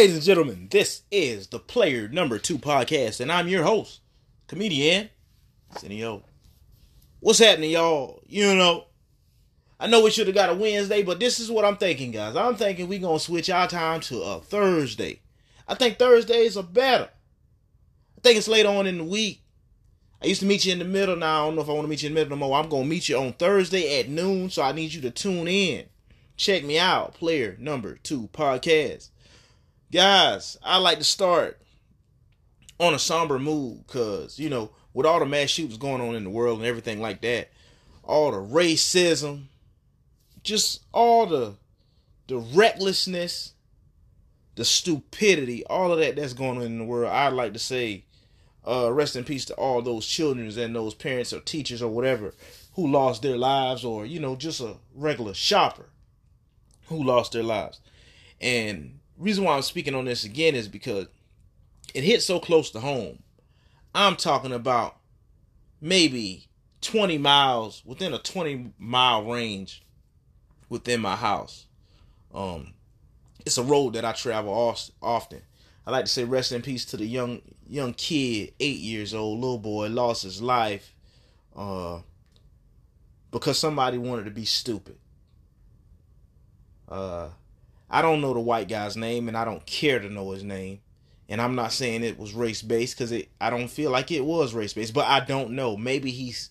Ladies and gentlemen, this is the Player Number Two podcast, and I'm your host, comedian Cineo. What's happening, y'all? You know, I know we should have got a Wednesday, but this is what I'm thinking, guys. I'm thinking we gonna switch our time to a Thursday. I think Thursdays are better. I think it's later on in the week. I used to meet you in the middle. Now I don't know if I want to meet you in the middle no more. I'm gonna meet you on Thursday at noon, so I need you to tune in. Check me out, Player Number Two podcast. Guys, I like to start on a somber mood because, you know, with all the mass shootings going on in the world and everything like that, all the racism, just all the the recklessness, the stupidity, all of that that's going on in the world, I'd like to say, uh, rest in peace to all those children and those parents or teachers or whatever who lost their lives, or you know, just a regular shopper who lost their lives. And reason why I'm speaking on this again is because it hit so close to home. I'm talking about maybe 20 miles within a 20 mile range within my house. Um, it's a road that I travel often. I like to say rest in peace to the young young kid, eight years old, little boy, lost his life uh, because somebody wanted to be stupid. Uh, I don't know the white guy's name, and I don't care to know his name. And I'm not saying it was race based because it. I don't feel like it was race based, but I don't know. Maybe he's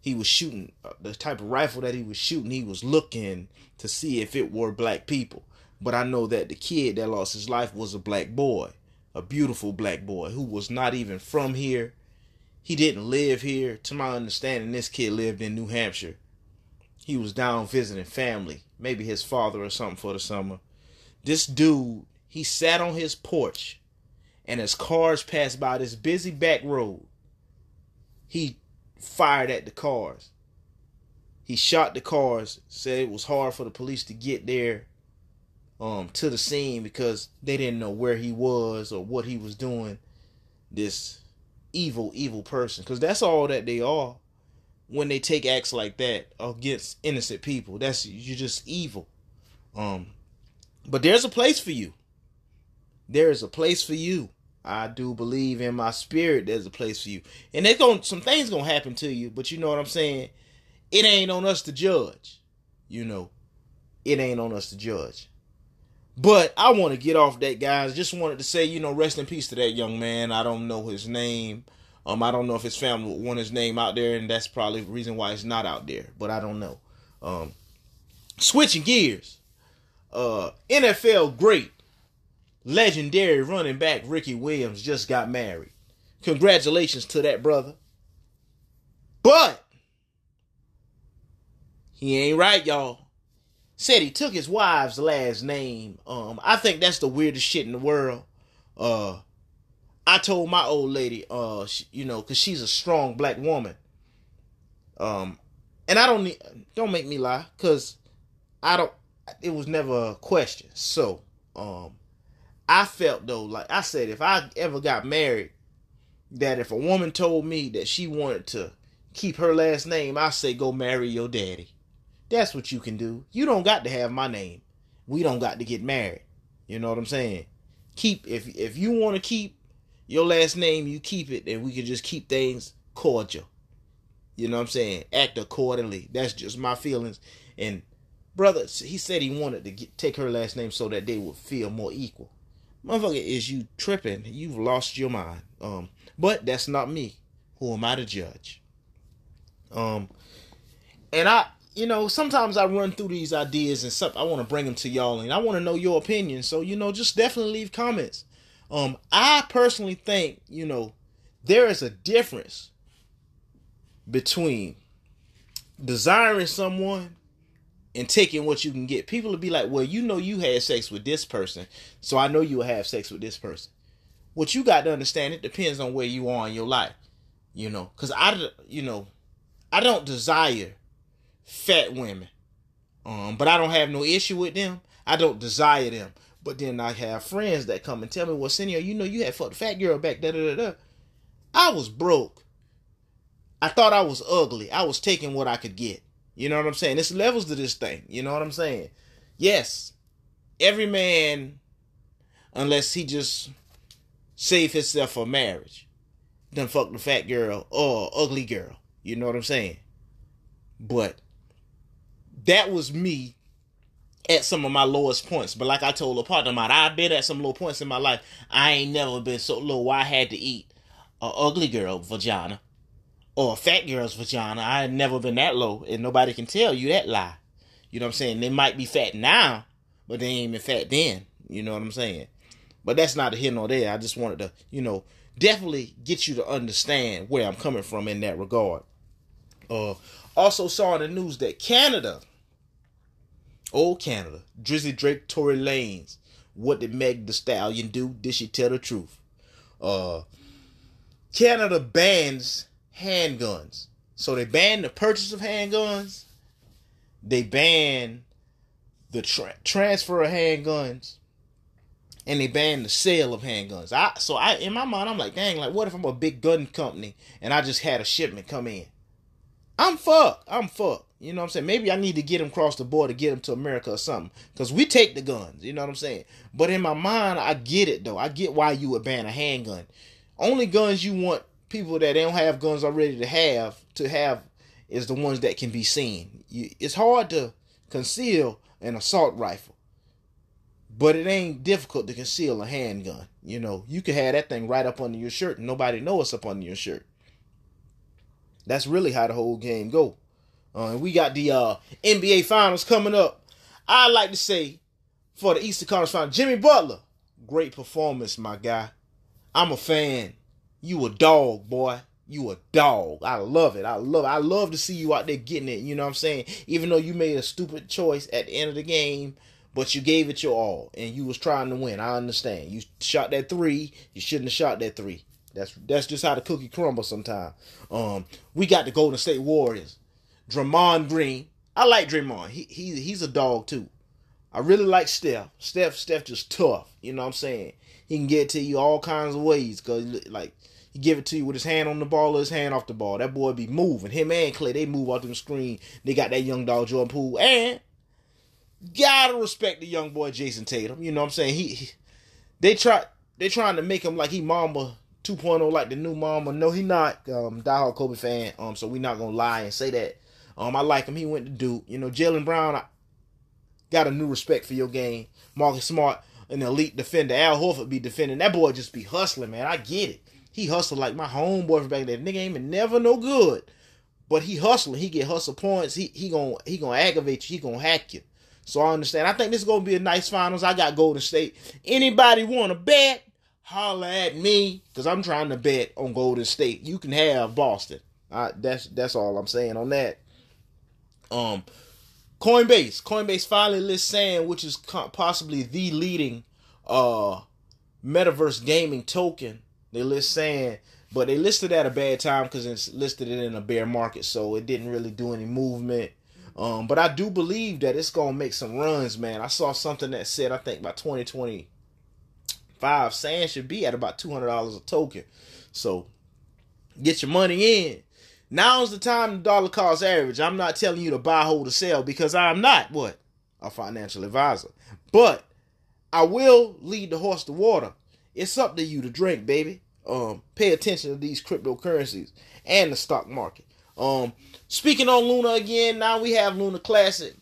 he was shooting uh, the type of rifle that he was shooting. He was looking to see if it were black people. But I know that the kid that lost his life was a black boy, a beautiful black boy who was not even from here. He didn't live here. To my understanding, this kid lived in New Hampshire. He was down visiting family, maybe his father or something for the summer. This dude, he sat on his porch, and as cars passed by this busy back road, he fired at the cars. He shot the cars, said it was hard for the police to get there um, to the scene because they didn't know where he was or what he was doing. This evil, evil person. Because that's all that they are when they take acts like that against innocent people. That's you're just evil. Um, but there's a place for you. There is a place for you. I do believe in my spirit there's a place for you. And there's going some things gonna happen to you, but you know what I'm saying? It ain't on us to judge. You know. It ain't on us to judge. But I want to get off that, guys. Just wanted to say, you know, rest in peace to that young man. I don't know his name. Um, I don't know if his family want his name out there, and that's probably the reason why it's not out there. But I don't know. Um, switching gears uh, NFL great, legendary running back Ricky Williams just got married. Congratulations to that brother. But he ain't right, y'all. Said he took his wife's last name. Um, I think that's the weirdest shit in the world. Uh, I told my old lady, uh, she, you know, cause she's a strong black woman. Um, and I don't need, don't make me lie, cause I don't, it was never a question. So, um, I felt though, like I said, if I ever got married, that if a woman told me that she wanted to keep her last name, I say go marry your daddy. That's what you can do. You don't got to have my name. We don't got to get married. You know what I'm saying? Keep if if you want to keep your last name, you keep it, and we can just keep things cordial. You know what I'm saying? Act accordingly. That's just my feelings. And brother, he said he wanted to get, take her last name so that they would feel more equal. Motherfucker, is you tripping? You've lost your mind. Um, but that's not me. Who am I to judge? Um, and I, you know, sometimes I run through these ideas and stuff. I want to bring them to y'all, and I want to know your opinion. So you know, just definitely leave comments. Um, I personally think you know there is a difference between desiring someone and taking what you can get. People will be like, well, you know, you had sex with this person, so I know you'll have sex with this person. What you got to understand, it depends on where you are in your life, you know, because I, you know, I don't desire fat women, um, but I don't have no issue with them. I don't desire them, but then I have friends that come and tell me, well, senior, you know, you had fucked fat girl back, da da da da. I was broke. I thought I was ugly. I was taking what I could get. You know what I'm saying? There's levels to this thing. You know what I'm saying? Yes, every man unless he just save himself for marriage. Then fuck the fat girl or ugly girl. You know what I'm saying? But that was me at some of my lowest points. But like I told a partner of I've been at some low points in my life. I ain't never been so low I had to eat a ugly girl vagina or a fat girl's vagina. I had never been that low, and nobody can tell you that lie. You know what I'm saying? They might be fat now, but they ain't even fat then. You know what I'm saying? But that's not a here nor there. I just wanted to, you know, definitely get you to understand where I'm coming from in that regard. Uh, also saw in the news that Canada, old Canada, Drizzy Drake, Tory Lanez, what did Meg the Stallion do? Did she tell the truth? Uh, Canada bans handguns. So they ban the purchase of handguns. They ban the tra- transfer of handguns. And they ban the sale of handguns. I so I in my mind I'm like, dang, like what if I'm a big gun company and I just had a shipment come in? I'm fucked. I'm fucked. You know what I'm saying? Maybe I need to get them across the border, to get them to America or something. Because we take the guns. You know what I'm saying? But in my mind, I get it though. I get why you would ban a handgun. Only guns you want people that don't have guns already to have to have is the ones that can be seen. You, it's hard to conceal an assault rifle, but it ain't difficult to conceal a handgun. You know, you can have that thing right up under your shirt and nobody know it's up under your shirt. That's really how the whole game go. Uh, and we got the uh, NBA Finals coming up. I like to say for the Eastern Conference Finals, Jimmy Butler, great performance, my guy. I'm a fan. You a dog, boy. You a dog. I love it. I love it. I love to see you out there getting it. You know what I'm saying? Even though you made a stupid choice at the end of the game, but you gave it your all and you was trying to win. I understand. You shot that three. You shouldn't have shot that three. That's that's just how the cookie crumbles sometimes. Um, we got the Golden State Warriors. Draymond Green. I like Draymond. He, he he's a dog too. I really like Steph. Steph Steph just tough. You know what I'm saying? He can get to you all kinds of ways. Cause like he give it to you with his hand on the ball or his hand off the ball. That boy be moving. Him and Klay, they move out the screen. They got that young dog Jordan Poole. And gotta respect the young boy Jayson Tatum. You know what I'm saying? He, he they try they trying to make him like he Mamba 2.0 like the new Mamba. No, he not. Um, diehard Kobe fan. Um, so we not gonna lie and say that. Um, I like him. He went to Duke. You know, Jaylen Brown. I got a new respect for your game. Marcus Smart, an elite defender. Al Horford be defending. That boy just be hustling, man. I get it. He hustled like my homeboy from back there. Nigga ain't never no good. But he hustling. He get hustle points. He he gonna he gonna aggravate you. He gonna hack you. So I understand. I think this is gonna be a nice finals. I got Golden State. Anybody want to bet? Holla at me, cause I'm trying to bet on Golden State. You can have Boston. Uh, that's that's all I'm saying on that. Um, Coinbase. Coinbase finally lists Sand, which is possibly the leading uh metaverse gaming token. They list Sand, but they listed at a bad time because it's listed it in a bear market, so it didn't really do any movement. Um, but I do believe that it's gonna make some runs, man. I saw something that said I think by 2020 five sand should be at about two hundred dollars a token. So get your money in. Now's the time the dollar cost average. I'm not telling you to buy, hold, or sell because I'm not what a financial advisor. But I will lead the horse to water. It's up to you to drink, baby. Um, pay attention to these cryptocurrencies and the stock market. Um, speaking on Luna again, now we have Luna Classic,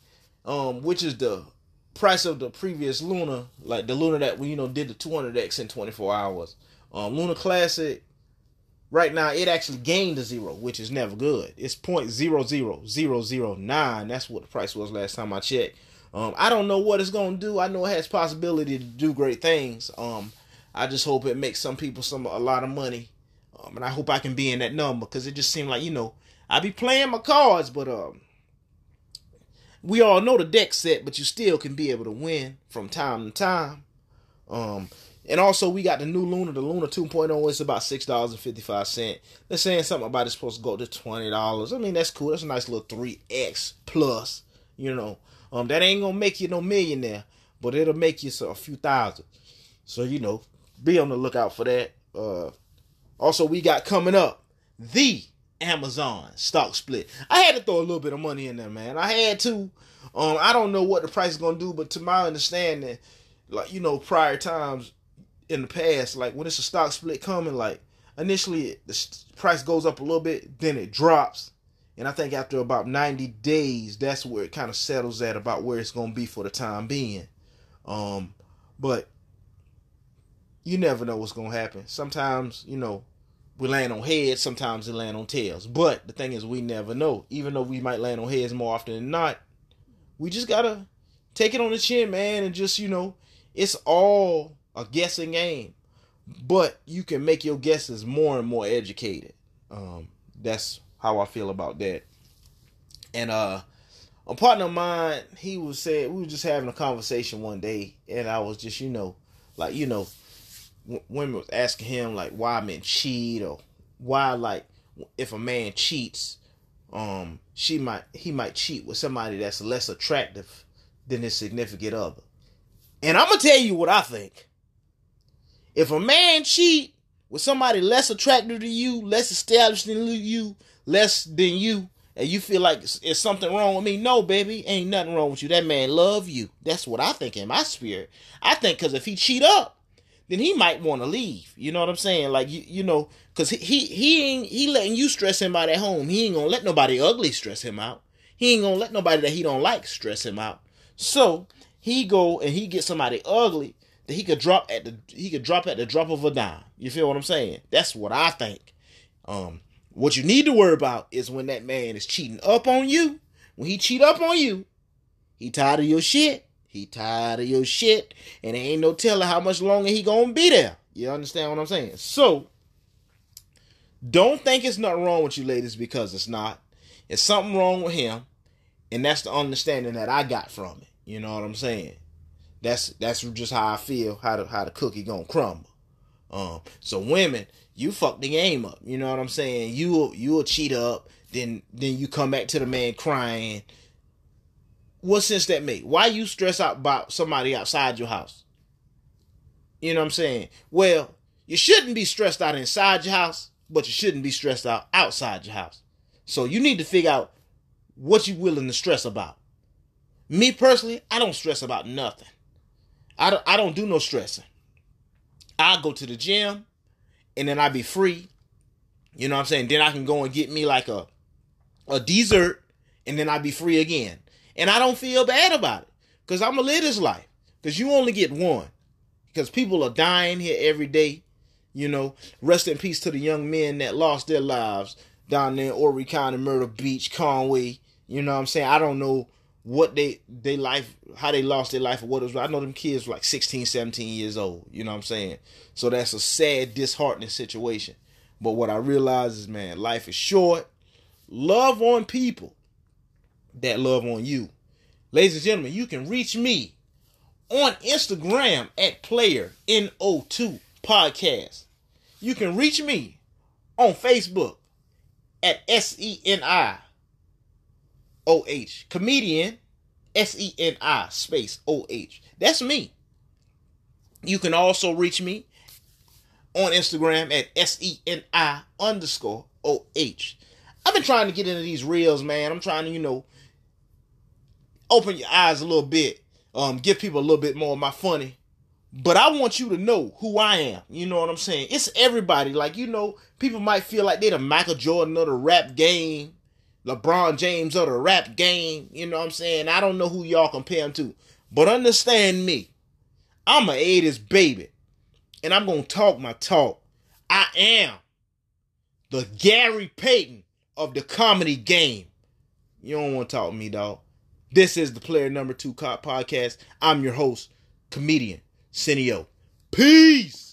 um, which is the price of the previous Luna, like the Luna that we you know did the 200x in 24 hours. Um, Luna Classic, right now it actually gained a zero, which is never good. It's point zero zero zero zero nine. That's what the price was last time I checked. Um, I don't know what it's gonna do. I know it has possibility to do great things. Um, I just hope it makes some people some a lot of money, um, and I hope I can be in that number because it just seemed like you know I be playing my cards, but um we all know the deck set, but you still can be able to win from time to time. Um, and also we got the new Luna, the Luna 2.0. It's about six dollars and fifty five cent. They're saying something about it's supposed to go to twenty dollars. I mean that's cool. That's a nice little three X plus. You know, um, that ain't gonna make you no millionaire, but it'll make you a few thousand. So you know, be on the lookout for that. Uh, also we got coming up the Amazon stock split. I had to throw a little bit of money in there, man. I had to. Um, I don't know what the price is gonna do, but to my understanding, like you know, prior times in the past, like when it's a stock split coming, like initially the price goes up a little bit, then it drops. And I think after about 90 days, that's where it kind of settles at about where it's going to be for the time being. Um, but you never know what's going to happen. Sometimes, you know, we land on heads, sometimes we land on tails. But the thing is, we never know. Even though we might land on heads more often than not, we just got to take it on the chin, man, and just, you know, it's all a guessing game. But you can make your guesses more and more educated. Um, that's how I feel about that. And uh a partner of mine, he was saying we were just having a conversation one day, and I was just, you know, like you know, w- women was asking him like why men cheat or why like if a man cheats, um, she might he might cheat with somebody that's less attractive than his significant other. And I'm gonna tell you what I think. If a man cheat with somebody less attractive to you, less established than you, less than you, and you feel like it's, something wrong with me, no, baby, ain't nothing wrong with you. That man love you. That's what I think in my spirit. I think because if he cheat up, then he might want to leave. You know what I'm saying? Like you, you know, because he, he he ain't he letting you stress him out at home. He ain't gonna let nobody ugly stress him out. He ain't gonna let nobody that he don't like stress him out. So he go and he get somebody ugly that he could drop at the he could drop at the drop of a dime. You feel what I'm saying? That's what I think. Um, what you need to worry about is when that man is cheating up on you. When he cheat up on you, he tired of your shit. He tired of your shit, and ain't no telling how much longer he gonna be there. You understand what I'm saying? So, don't think it's nothing wrong with you, ladies, because it's not. It's something wrong with him, and that's the understanding that I got from it. You know what I'm saying? That's that's just how I feel. How the how the cookie gonna crumble. Um, so women, you fuck the game up. You know what I'm saying? You you'll cheat up, then then you come back to the man crying. What sense that make? Why you stress out about somebody outside your house? You know what I'm saying? Well, you shouldn't be stressed out inside your house, but you shouldn't be stressed out outside your house. So you need to figure out what you willing to stress about. Me personally, I don't stress about nothing. I don't, I don't do no stressing. I go to the gym and then I be free. You know what I'm saying? Then I can go and get me like a a dessert and then I be free again. And I don't feel bad about it cuz I'm gonna live this life cuz you only get one. Cuz people are dying here every day. You know, rest in peace to the young men that lost their lives down there in Horry County, Myrtle Beach, Conway. You know what I'm saying? I don't know what they they life how they lost their life or what it was. I know them kids were like 16, 17 years old. You know what I'm saying? So that's a sad, disheartening situation. But what I realize is, man, life is short. Love on people that love on you. Ladies and gentlemen, you can reach me on Instagram at player NO2 podcast. You can reach me on Facebook at S E N I O H. Comedian, S E N I space O H. That's me. You can also reach me on Instagram at S E N I underscore O H. I've been trying to get into these reels, man. I'm trying to, you know, open your eyes a little bit, um, give people a little bit more of my funny. But I want you to know who I am. You know what I'm saying? It's everybody. Like, you know, people might feel like they're the Michael Jordan of the rap game. LeBron James of the rap game. You know what I'm saying? I don't know who y'all compare him to. But understand me. I'm a 80s baby. And I'm going to talk my talk. I am the Gary Payton of the comedy game. You don't want to talk to me, dog. This is the Player Number Two Cop podcast. I'm your host, comedian, Cineo. Peace.